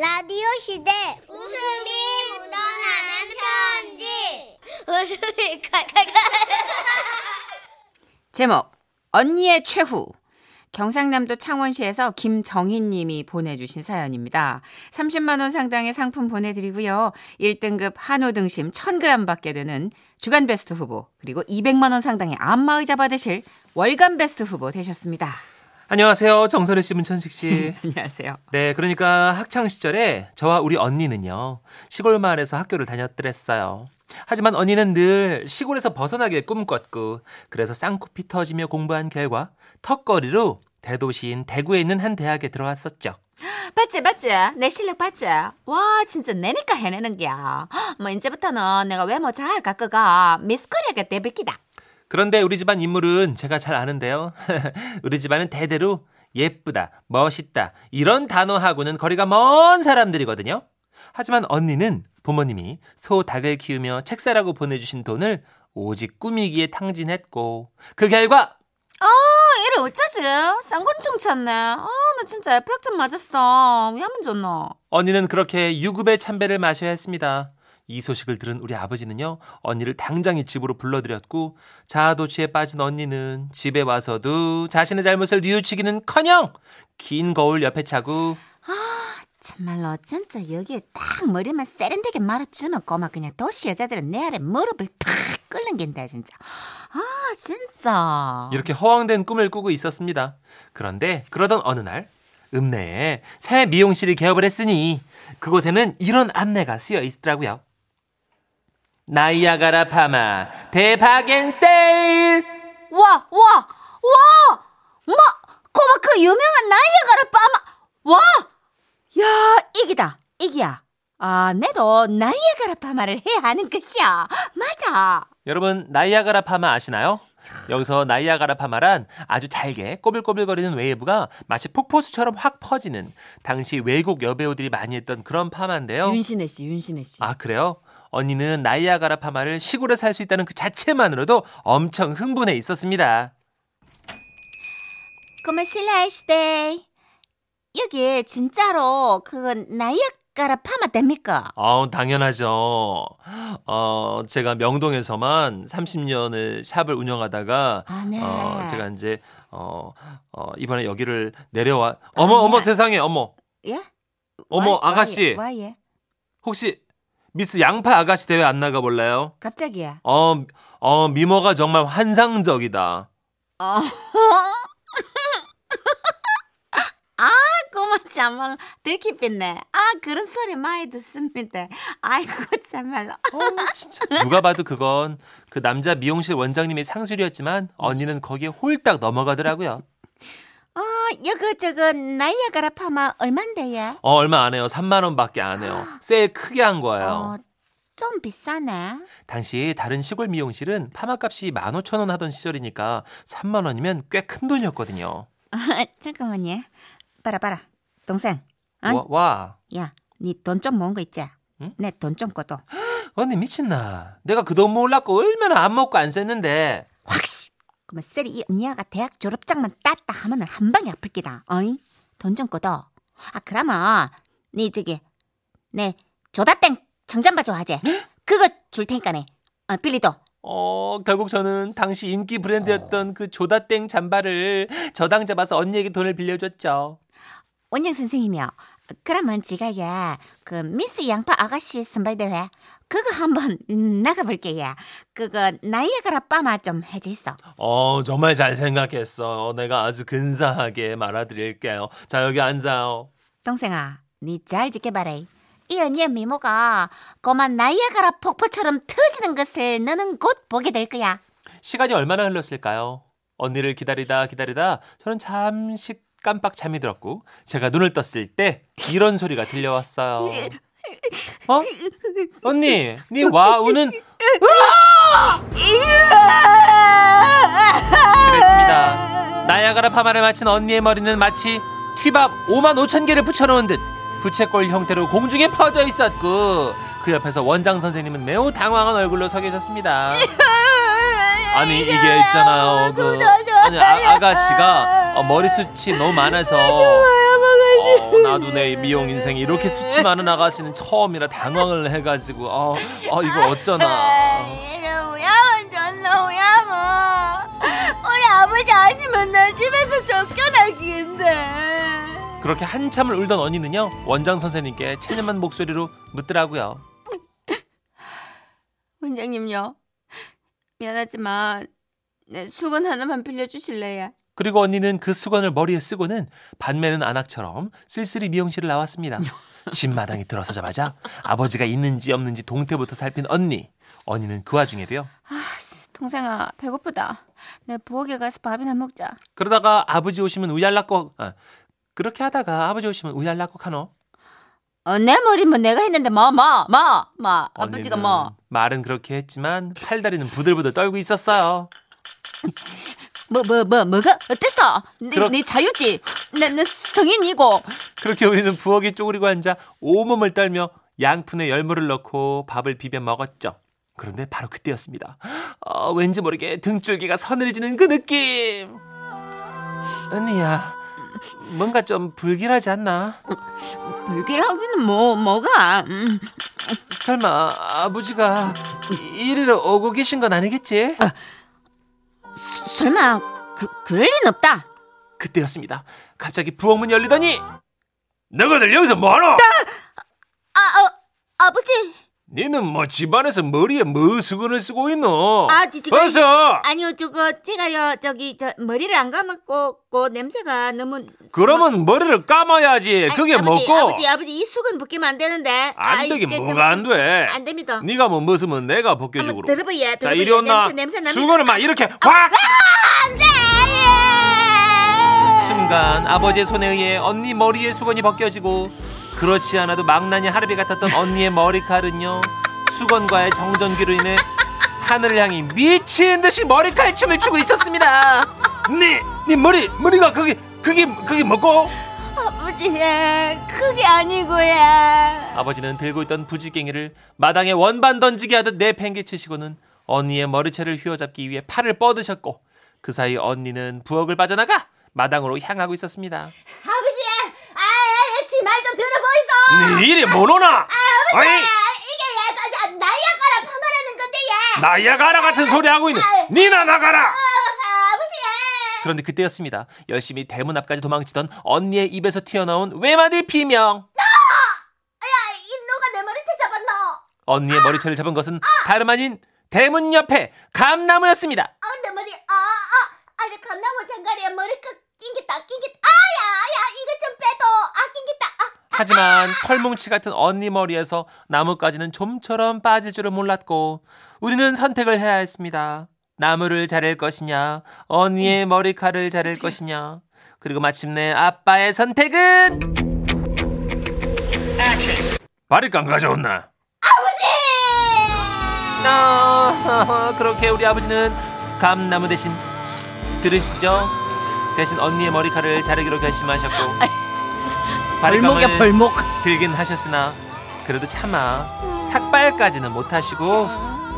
라디오 시대 웃음이 묻어나는 편지 웃음이 칼칼칼 제목 언니의 최후 경상남도 창원시에서 김정희 님이 보내주신 사연입니다. 30만 원 상당의 상품 보내드리고요. 1등급 한우 등심 1000g 받게 되는 주간 베스트 후보 그리고 200만 원 상당의 안마의자 받으실 월간 베스트 후보 되셨습니다. 안녕하세요. 정선혜 씨, 문천식 씨. 안녕하세요. 네, 그러니까 학창 시절에 저와 우리 언니는요. 시골 마을에서 학교를 다녔더랬어요. 하지만 언니는 늘 시골에서 벗어나길 꿈꿨고 그래서 쌍코피 터지며 공부한 결과 턱걸이로 대도시인 대구에 있는 한 대학에 들어갔었죠. 봤지 봤지 내 실력 봤지 와 진짜 내니까 해내는 게야 뭐 이제부터는 내가 외모 잘 깎아가 미스코리아가 대비기다 그런데 우리 집안 인물은 제가 잘 아는데요. 우리 집안은 대대로 예쁘다, 멋있다 이런 단어하고는 거리가 먼 사람들이거든요. 하지만 언니는 부모님이 소 닭을 키우며 책 사라고 보내주신 돈을 오직 꾸미기에 탕진했고 그 결과 아 이래 어쩌지 쌍권총 찼네 아 나 진짜 에펙트 맞았어 왜 하면 좋노 언니는 그렇게 유급의 참배를 마셔야 했습니다. 이 소식을 들은 우리 아버지는요, 언니를 당장이 집으로 불러들였고, 자아도취에 빠진 언니는 집에 와서도 자신의 잘못을 뉘우치기는 커녕, 긴 거울 옆에 차고, 참말로 진짜 여기에 딱 머리만 세련되게 말아주면 꼬마 그냥 도시 여자들은 내 아래 무릎을 팍 끓는 겐다 진짜 아 진짜 이렇게 허황된 꿈을 꾸고 있었습니다. 그런데 그러던 어느 날, 읍내에 새 미용실이 개업을 했으니, 그곳에는 이런 안내가 쓰여 있더라고요. 나이아가라 파마 대바겐세일! 와, 와, 와! 뭐, 고마 그 유명한 나이아가라 파마! 와! 야, 이기다, 이기야. 아, 내도 나이아가라 파마를 해야 하는 것이야. 맞아. 여러분 나이아가라 파마 아시나요? 여기서 나이아가라 파마란 아주 잘게 꼬불꼬불거리는 웨이브가 마치 폭포수처럼 확 퍼지는 당시 외국 여배우들이 많이 했던 그런 파마인데요. 윤신혜 씨, 윤신혜 씨. 아 그래요? 언니는 나이아가라 파마를 시골에 살 수 있다는 그 자체만으로도 엄청 흥분해 있었습니다. 그러면 실례하시대. 여기 진짜로 그 나이아가라 파마 됩니까? 어, 당연하죠. 어, 제가 명동에서만 30년을 샵을 운영하다가 아, 네. 어, 제가 이제 어, 어, 이번에 여기를 내려와 어머 아, 네. 어머 세상에 어머 예? 어머 와- 아가씨 와, 예. 혹시 미스 양파 아가씨 대회 안 나가 볼래요? 갑자기야. 어, 어 미모가 정말 환상적이다. 어. 아, 고마 참말로 들키빛네. 아, 그런 소리 많이 듣습니다. 아이고 참말로. 어, 진짜 누가 봐도 그건 그 남자 미용실 원장님의 상술이었지만 언니는 거기에 홀딱 넘어가더라고요. 저거 나이아가라 파마 얼만데요? 어, 얼마 안 해요. 3만 원밖에 안 해요. 세일 크게 한 거예요. 어, 좀 비싸네. 당시 다른 시골 미용실은 파마값이 15,000원 하던 시절이니까 3만 원이면 꽤 큰 돈이었거든요. 아, 잠깐만요. 봐라 봐라. 동생. 어? 와, 와. 야, 니돈좀 모은 거 있지? 응? 내돈 좀 꺼둬. 언니 미친나. 내가 그 돈 모으려고 얼마나 안 먹고 안 썼는데. 확시. 그러면 쎄리 이 언니야가 대학 졸업장만 땄다 하면은 한 방에 아플 기다. 어이? 돈 좀 꺼둬. 아, 그러면 니 저기 내 조다땡 정잠바 좋아하지? 그거 줄 테니까네. 어, 빌리도. 어, 결국 저는 당시 인기 브랜드였던 그 조다땡 잠바를 저당 잡아서 언니에게 돈을 빌려줬죠. 원장 선생님이요. 그러면 지가 예그 미스 양파 아가씨 선발대회 그거 한번 나가볼게요. 그거 나이아가라 빠마 좀 해주있어. 어, 정말 잘 생각했어. 내가 아주 근사하게 말아드릴게요. 자, 여기 앉아요. 동생아, 니 잘 지켜봐라. 이 언니의 미모가 고만 나이아가라 폭포처럼 터지는 것을 너는 곧 보게 될 거야. 시간이 얼마나 흘렀을까요? 언니를 기다리다 기다리다 저는 잠시 깜빡 잠이 들었고 제가 눈을 떴을 때 이런 소리가 들려왔어요. 어? 언니, 니 와우는 그랬습니다. 나야가라 파마를 마친 언니의 머리는 마치 튀밥 5만 5천 개를 붙여놓은 듯 부채꼴 형태로 공중에 퍼져 있었고 그 옆에서 원장 선생님은 매우 당황한 얼굴로 서 계셨습니다. 아니 이게 있잖아요. 그 아니 아, 아가씨가 어, 머리 숱이 너무 많아서. 어, 나도 내 미용 인생이 이렇게 수치많은 아가씨는 처음이라 당황을 해가지고. 어, 어 이거 어쩌나. 우야만 줬나 우야만 우리 아버지 아시면 나 집에서 쫓겨나기인데. 그렇게 한참을 울던 언니는요 원장 선생님께 체념한 목소리로 묻더라고요. 원장님요. 미안하지만 내 수건 하나만 빌려주실래요? 그리고 언니는 그 수건을 머리에 쓰고는 반매는 안악처럼 쓸쓸히 미용실을 나왔습니다. 집 마당에 들어서자마자 아버지가 있는지 없는지 동태부터 살핀 언니. 언니는 그 와중에도요. 아씨, 동생아 배고프다. 내 부엌에 가서 밥이나 먹자. 그러다가 아버지 오시면 우얄락고 아, 그렇게 하다가 아버지 오시면 우얄락고 하노. 어, 내 머리 뭐 내가 했는데 뭐뭐뭐 뭐 아버지가 뭐 말은 그렇게 했지만 팔다리는 부들부들 떨고 있었어요. 뭐 뭐 뭐 뭐, 가 어땠어? 내, 그렇- 내 자유지. 내, 내 성인이고. 그렇게 우리는 부엌에 쪼그리고 앉아 온몸을 떨며 양푼에 열무를 넣고 밥을 비벼 먹었죠. 그런데 바로 그때였습니다. 어, 왠지 모르게 등줄기가 서늘해지는 그 느낌. 언니야, 뭔가 좀 불길하지 않나? 불길하기는 뭐 뭐가? 음. 설마 아버지가 이리로 오고 계신 건 아니겠지? 수- 설마 그 그럴 리는 없다. 그때였습니다. 갑자기 부엌문 열리더니 너희들 여기서 뭐하노? 아, 어, 아버지. 니는 뭐 집안에서 머리에 뭐 수건을 쓰고 있노? 아, 지- 지금 어서! 아니요, 저거 제가요 저기 저 머리를 안 감았고 그 냄새가 너무 그러면 머리를 감아야지. 그게 아니, 아버지, 뭐고? 아버지 아버지 이 수건 벗기면 안 되는데. 안 아이, 되긴 저- 저- 뭐가 안 돼. 안 됩니다. 네가 뭐 벗으면 내가 벗겨주고. 들어봐야 자 들어봐야 이리 온나. 냄새 냄새 납니다. 수건을 막 이렇게 아, 확. 안돼. 순간 아버지의 손에 의해 언니 머리에 수건이 벗겨지고 그렇지 않아도 망나니 하르비 같았던 언니의 머리칼은요 수건과의 정전기로 인해 하늘을 향해 미친 듯이 머리칼 춤을 추고 있었습니다. 네, 네 머리 머리가 그게 그게 그게 뭐고? 아버지 그게 아니고요. 아버지는 들고 있던 부지깽이를 마당에 원반 던지기 하듯 내팽개치시고는 언니의 머리채를 휘어잡기 위해 팔을 뻗으셨고 그 사이 언니는 부엌을 빠져나가 마당으로 향하고 있었습니다. 아버지 아지말 좀 들어보이소 네 일이 뭐노나? 어이 이게 얘가 나이아가라 파마라는 건데 얘 나야가라 같은 소리 하고 있는 니나 나가라. 아버지 그런데 그때였습니다. 열심히 대문 앞까지 도망치던 언니의 입에서 튀어나온 외마디 비명. 이 누가 내 머리채 잡았노 언니의 머리채를 잡은 것은 다름 아닌 대문 옆에 감나무였습니다. 아, 내 머리, 아, 아, 아, 이 감나무 장가리에 머리가 낑겼다, 낑겼다. 아, 야, 야, 이거 좀 빼도, 아, 낑겼다. 아, 하지만 털뭉치 같은 언니 머리에서 나무까지는 좀처럼 빠질 줄을 몰랐고 우리는 선택을 해야 했습니다. 나무를 자를 것이냐, 언니의 머리칼을 자를 것이냐. 그리고 마침내 아빠의 선택은 바리깡 가져온나. 아, 그렇게 우리 아버지는 감나무 대신 들으시죠? 대신 언니의 머리칼을 자르기로 결심하셨고 바리깡을 벌목. 들긴 하셨으나 그래도 차마 삭발까지는 못하시고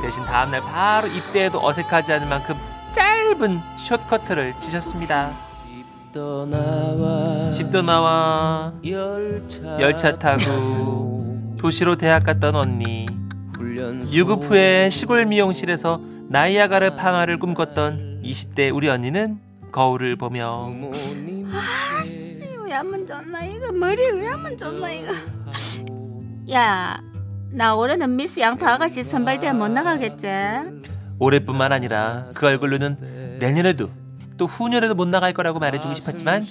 대신 다음날 바로 입대에도 어색하지 않을 만큼 짧은 숏커트를 치셨습니다. 집도 나와 열차 타고 도시로 대학 갔던 언니 유급 후에 시골 미용실에서 나이아가르 파마를 꿈꿨던 20대 우리 언니는 거울을 보며 왜 한번 줬나 이거 머리 왜 한번 줬나 이거. 야, 나 올해는 미스 양파 아가씨 선발대회 못 나가겠지? 올해뿐만 아니라 그 얼굴로는 내년에도 또 후년에도 못 나갈 거라고 말해주고 싶었지만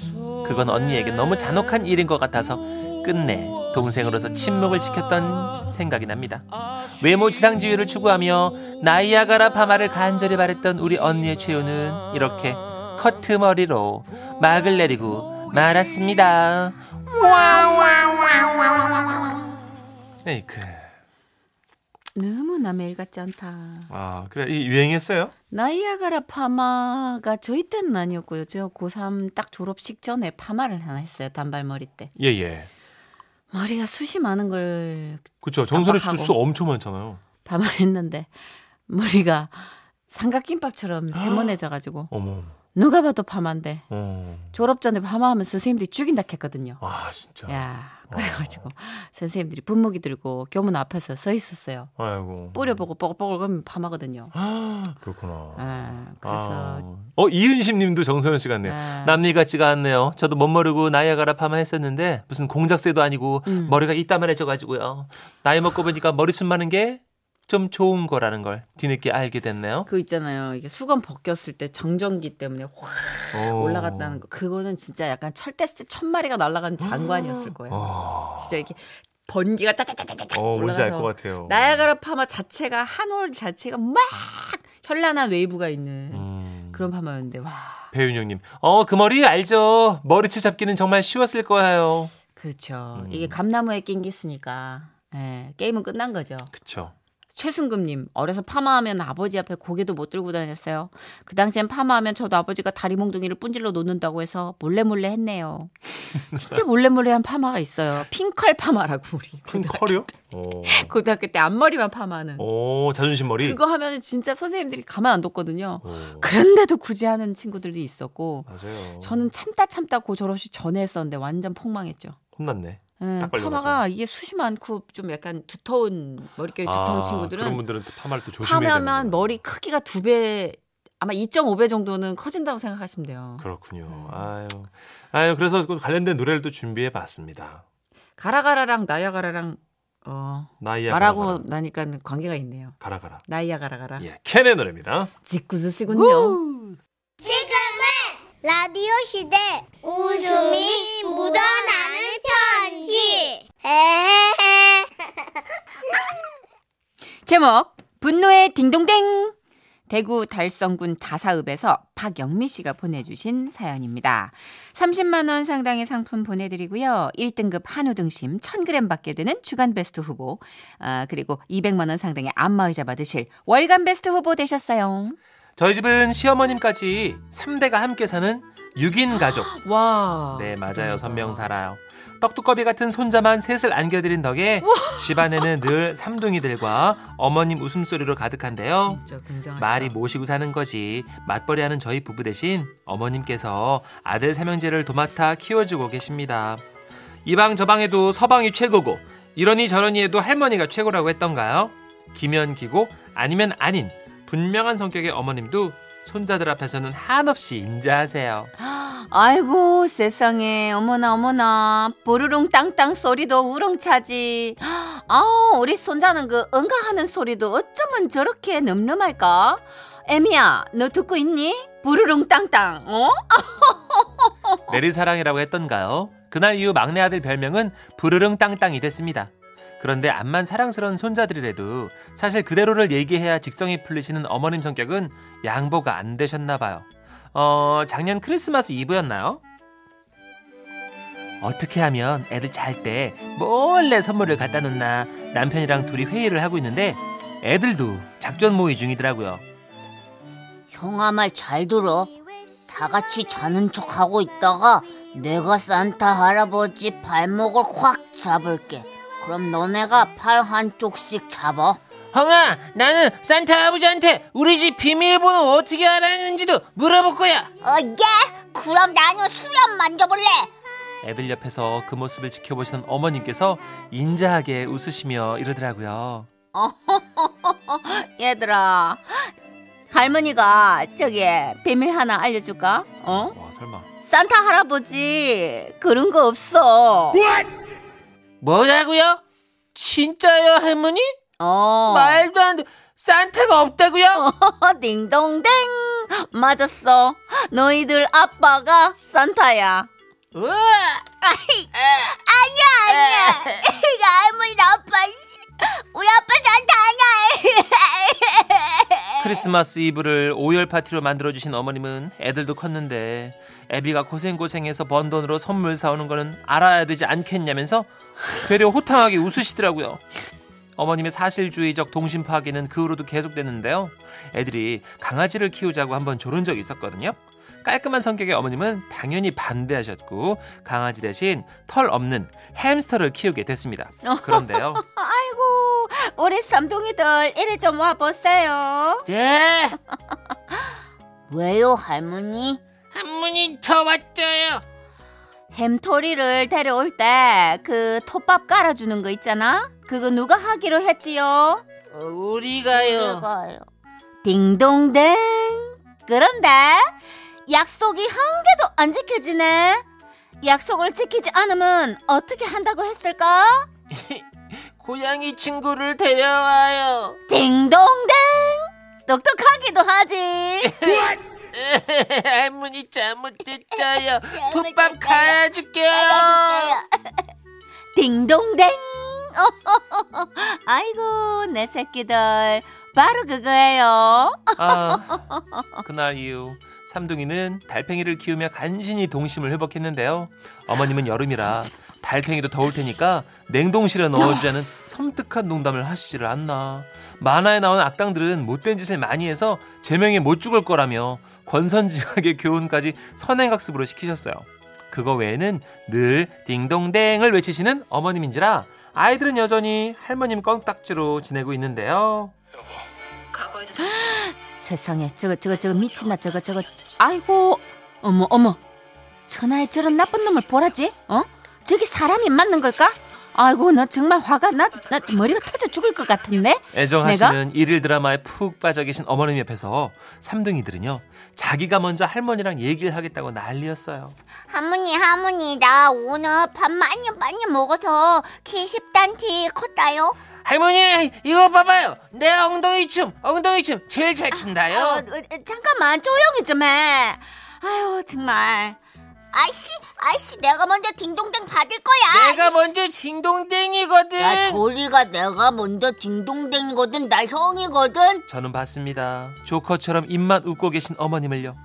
그건 언니에게 너무 잔혹한 일인 것 같아서 끝내 동생으로서 침묵을 지켰던 생각이 납니다. 외모 지상주의를 추구하며 나이아가라 파마를 간절히 바랬던 우리 언니의 최후는 이렇게 커트 머리로 막을 내리고 말았습니다. 에이크. 너무나 매일 같지 않다. 아 그래 이 유행했어요? 나이아가라 파마가 저희 때는 아니었고요. 저 고3 딱 졸업식 전에 파마를 하나 했어요. 단발머리 때. 예예. 머리가 숱이 많은 걸 그렇죠. 정선혜 씨도 깜빡하고. 수 엄청 많잖아요. 파마를 했는데 머리가 삼각김밥처럼 세모내져가지고 어머. 누가 봐도 파마인데 어. 졸업 전에 파마하면 선생님들이 죽인다 했거든요. 아 진짜. 야 그래가지고 선생님들이 분무기 들고 교문 앞에서 서 있었어요. 아이고. 뿌려보고 뽀글뽀글 그러면 파마거든요. 아, 그렇구나. 아, 그래서 아. 어 이은심님도 정선우 씨 같네요. 아. 남일 같지가 않네요. 저도 못 모르고 나이아가라 파마했었는데 무슨 공작새도 아니고 음. 머리가 이따만해져가지고요. 나이 먹고 보니까 머리숱 많은 게 좀 좋은 거라는 걸 뒤늦게 알게 됐네요. 그 있잖아요. 이게 수건 벗겼을 때 정전기 때문에 확 오. 올라갔다는 거. 그거는 진짜 약간 철새 떼 천 마리가 날아간 장관이었을 거예요. 어. 진짜 이렇게 번개가 짜자자자자 어, 올라가서. 나이아가라 파마 자체가 한 올 자체가 막 현란한 웨이브가 있는 음. 그런 파마였는데 와 배윤영님, 어 그 머리 알죠? 머리채 잡기는 정말 쉬웠을 거예요. 그렇죠. 음. 이게 감나무에 낀 게 있으니까 예, 게임은 끝난 거죠. 그쵸. 최승금님 어려서 파마하면 아버지 앞에 고개도 못 들고 다녔어요. 그 당시엔 파마하면 저도 아버지가 다리 몽둥이를 뿜질러 놓는다고 해서 몰래 몰래 했네요. 진짜 몰래 몰래 한 파마가 있어요. 핑컬 파마라고 우리 큰 고등학교, 컬이요? 어. 고등학교 때 앞머리만 파마하는. 오, 자존심 머리. 그거 하면 진짜 선생님들이 가만 안 뒀거든요. 오, 그런데도 굳이 하는 친구들이 있었고 맞아요. 저는 참다 참다 고 졸업식 전에 했었는데 완전 폭망했죠. 혼났네. 예, 딱 걸려가지고. 파마가 이게 숱이 많고 좀 약간 두터운 머릿결이 두터운 아, 친구들은 그런 분들은 또 파마를 또 조심해야 되는 파마하면 거예요. 머리 크기가 두 배, 아마 2.5배 정도는 커진다고 생각하시면 돼요. 그렇군요. 음. 아유, 아유, 그래서 그 관련된 노래를 또 준비해 봤습니다. 가라가라랑 나야가라랑 어 나이야 말하고 가라 나니까 관계가 있네요. 가라 가라. 나이야 가라가라. 예, 캔의 노래입니다. 직구스시군요. 지금은 라디오 시대 웃음이 묻어나는 에헤헤. 제목 분노의 딩동댕. 대구 달성군 다사읍에서 박영미 씨가 보내주신 사연입니다. 30만 원 상당의 상품 보내드리고요. 1등급 한우 등심 1,000g 받게 되는 주간 베스트 후보, 아, 그리고 200만 원 상당의 안마의자 받으실 월간 베스트 후보 되셨어요. 저희 집은 시어머님까지 3대가 함께 사는 6인 가족. 와. 네, 맞아요. 선명 살아요. 떡두꺼비 같은 손자만 셋을 안겨드린 덕에 집안에는 늘 삼둥이들과 어머님 웃음소리로 가득한데요. 말이 모시고 사는 거지 맞벌이하는 저희 부부 대신 어머님께서 아들 삼형제를 도맡아 키워주고 계십니다. 이방 저방에도 서방이 최고고 이러니 저러니 해도 할머니가 최고라고 했던가요? 기면 기고 아니면 아닌 분명한 성격의 어머님도 손자들 앞에서는 한없이 인자하세요. 아이고 세상에 어머나 어머나 뽀르릉 땅땅 소리도 우렁차지 아 우리 손자는 그 응가하는 소리도 어쩌면 저렇게 늠름할까 에미야 너 듣고 있니 부르릉 땅땅 어 내리사랑이라고 했던가요? 그날 이후 막내 아들 별명은 부르릉 땅땅이 됐습니다. 그런데 암만 사랑스러운 손자들이라도 사실 그대로를 얘기해야 직성이 풀리시는 어머님 성격은 양보가 안 되셨나 봐요. 어, 작년 크리스마스 이브였나요? 어떻게 하면 애들 잘 때 몰래 선물을 갖다 놓나 남편이랑 둘이 회의를 하고 있는데 애들도 작전 모의 중이더라고요. 형아 말 잘 들어. 다 같이 자는 척 하고 있다가 내가 산타 할아버지 발목을 확 잡을게. 그럼 너네가 팔 한쪽씩 잡아. 형아, 나는 산타 아버지한테 우리 집 비밀번호 어떻게 알았는지도 물어볼 거야. 어, 예? 그럼 나는 수염 만져볼래. 애들 옆에서 그 모습을 지켜보시는 어머님께서 인자하게 웃으시며 이러더라고요. 얘들아 할머니가 저기 비밀 하나 알려줄까 어 와, 설마. 산타 할아버지 그런 거 없어 뭐라고요? 진짜요, 할머니? 어 말도 안 돼. 산타가 없다고요? 딩동댕 맞았어 너희들 아빠가 산타야 우와! 아니야. 이거 할머니 아빠. 우리 아빠 산타 아니야. 크리스마스 이브를 오열 파티로 만들어 주신 어머님은 애들도 컸는데 애비가 고생고생해서 번 돈으로 선물 사오는 거는 알아야 되지 않겠냐면서 되려 호탕하게 웃으시더라고요. 어머님의 사실주의적 동심 파괴는 그 후로도 계속됐는데요. 애들이 강아지를 키우자고 한번 조른 적이 있었거든요. 깔끔한 성격의 어머님은 당연히 반대하셨고 강아지 대신 털 없는 햄스터를 키우게 됐습니다. 그런데요. 아이고 우리 쌈둥이들 이리 좀 와보세요 네. 왜요 할머니? 할머니 저 왔어요. 햄토리를 데려올 때 그 톱밥 깔아주는 거 있잖아? 그거 누가 하기로 했지요? 어, 우리가요. 내가요. 딩동댕. 그런데 약속이 한 개도 안 지켜지네. 약속을 지키지 않으면 어떻게 한다고 했을까? 고양이 친구를 데려와요. 딩동댕. 똑똑하기도 하지. 할머니 잘못했어요. 톱밥 잘못했어요. 갈아줄게요. 딩동댕. 아이고 내 새끼들 바로 그거예요. 아, 그날 이후 삼둥이는 달팽이를 키우며 간신히 동심을 회복했는데요. 어머님은 여름이라 달팽이도 더울 테니까 냉동실에 넣어주자는 섬뜩한 농담을 하시지를 않나. 만화에 나오는 악당들은 못된 짓을 많이 해서 제명에 못 죽을 거라며 권선징악의 교훈까지 선행학습으로 시키셨어요. 그거 외에는 늘 딩동댕을 외치시는 어머님인지라 아이들은 여전히 할머님 껌딱지로 지내고 있는데요. 세상에 저거 저거 저거 미친나 저거 저거. 아이고 어머 어머. 천하에 저런 나쁜 놈을 보라지? 어? 저게 사람이 맞는 걸까 아이고 나 정말 화가 나, 나 머리가 터져 죽을 것 같은데 애정하시는 일일 드라마에 푹 빠져 계신 어머님 옆에서 삼둥이들은요 자기가 먼저 할머니랑 얘기를 하겠다고 난리였어요. 할머니 할머니 나 오늘 밥 많이 많이 먹어서 키십단티 컸다요. 할머니 이거 봐봐요 내 엉덩이 춤 엉덩이 춤 제일 잘 어, 춘다요. 어, 어, 잠깐만 조용히 좀해 아유 정말 아이씨 아이씨 내가 먼저 딩동댕 받을 거야. 내가 먼저 징동댕이거든. 야 조리가 내가 먼저 딩동댕이거든 나 형이거든. 저는 봤습니다. 조커처럼 입만 웃고 계신 어머님을요.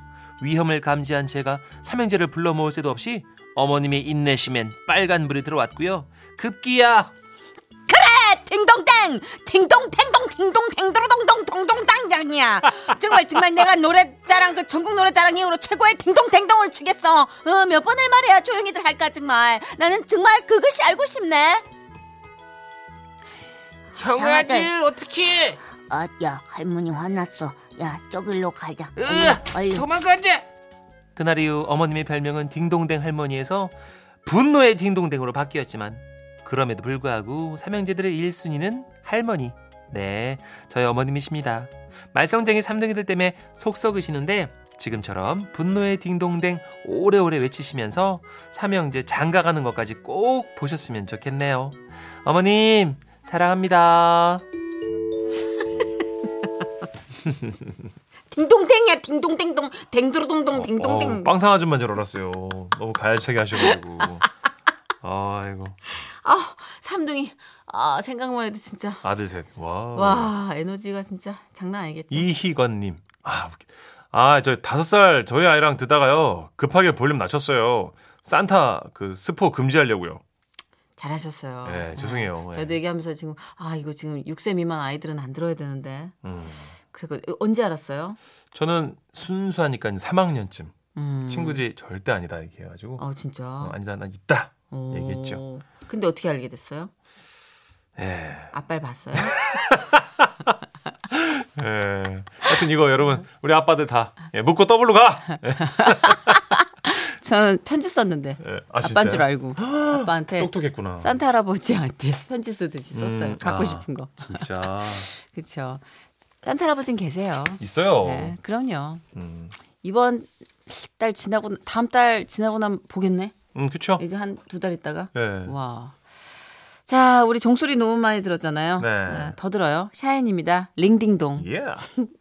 위험을 감지한 제가 삼형제를 불러 모을 새도 없이 어머님의 인내심엔 빨간불이 들어왔고요. 급기야 딩동댕 딩동댕동 딩동댕도로동동 동동당장이야 정말 정말 내가 노래자랑 그 전국 노래자랑 이후로 최고의 딩동댕동을 추겠어 어, 몇 번을 말해야 조용히들 할까 정말 나는 정말 그것이 알고 싶네 형아들 어떻게? 아 야 할머니 화났어. 야 저길로 가자. 얼른 얼른. 도망가자. 그날 이후 어머님의 별명은 딩동댕 할머니에서 분노의 딩동댕으로 바뀌었지만 그럼에도 불구하고 삼형제들의 1순위는 할머니. 네, 저희 어머님이십니다. 말썽쟁이 삼둥이들 때문에 속 썩으시는데 지금처럼 분노의 딩동댕 오래오래 외치시면서 삼형제 장가가는 것까지 꼭 보셨으면 좋겠네요. 어머님 사랑합니다. 딩동댕이야 딩동댕동 댕도로동동 딩동댕 어우, 빵상 아줌마인 줄 알았어요. 너무 가열차게 하셔가지고. 아이고 아 삼둥이 아 생각만 해도 진짜 아들 셋. 와. 와 에너지가 진짜 장난 아니겠죠 이희건님. 아, 웃기- 아, 저 다섯 살 저희 아이랑 듣다가요 급하게 볼륨 낮췄어요. 산타 그 스포 금지하려고요. 잘하셨어요 네, 죄송해요. 아, 저도 얘기하면서 지금 아 이거 지금 6세 미만 아이들은 안 들어야 되는데 음. 그리고 언제 알았어요? 저는 순수하니까 3학년쯤 음. 친구들이 절대 아니다 이렇게 해가지고 어 진짜. 어, 아니다 난 있다 오. 얘기했죠. 근데 어떻게 알게 됐어요? 예. 아빠를 봤어요? 예. 하여튼 이거 여러분 우리 아빠들 다 예, 묻고 더블로 가. 예. 저는 편지 썼는데 예. 아, 아빠인? 줄 알고 아빠한테 똑똑했구나. 산타 할아버지한테 편지 쓰듯이 썼어요. 음, 갖고 아. 싶은 거. 진짜 그렇죠. 산타 할아버지는 계세요. 있어요. 네, 그럼요. 음, 이번 달 지나고 다음 달 지나고 나면 보겠네. 음 그쵸? 이제 한 두 달 있다가. 예. 와. 자, 우리 종소리 너무 많이 들었잖아요. 네. 더 들어요. 샤인입니다. 링딩동. 예.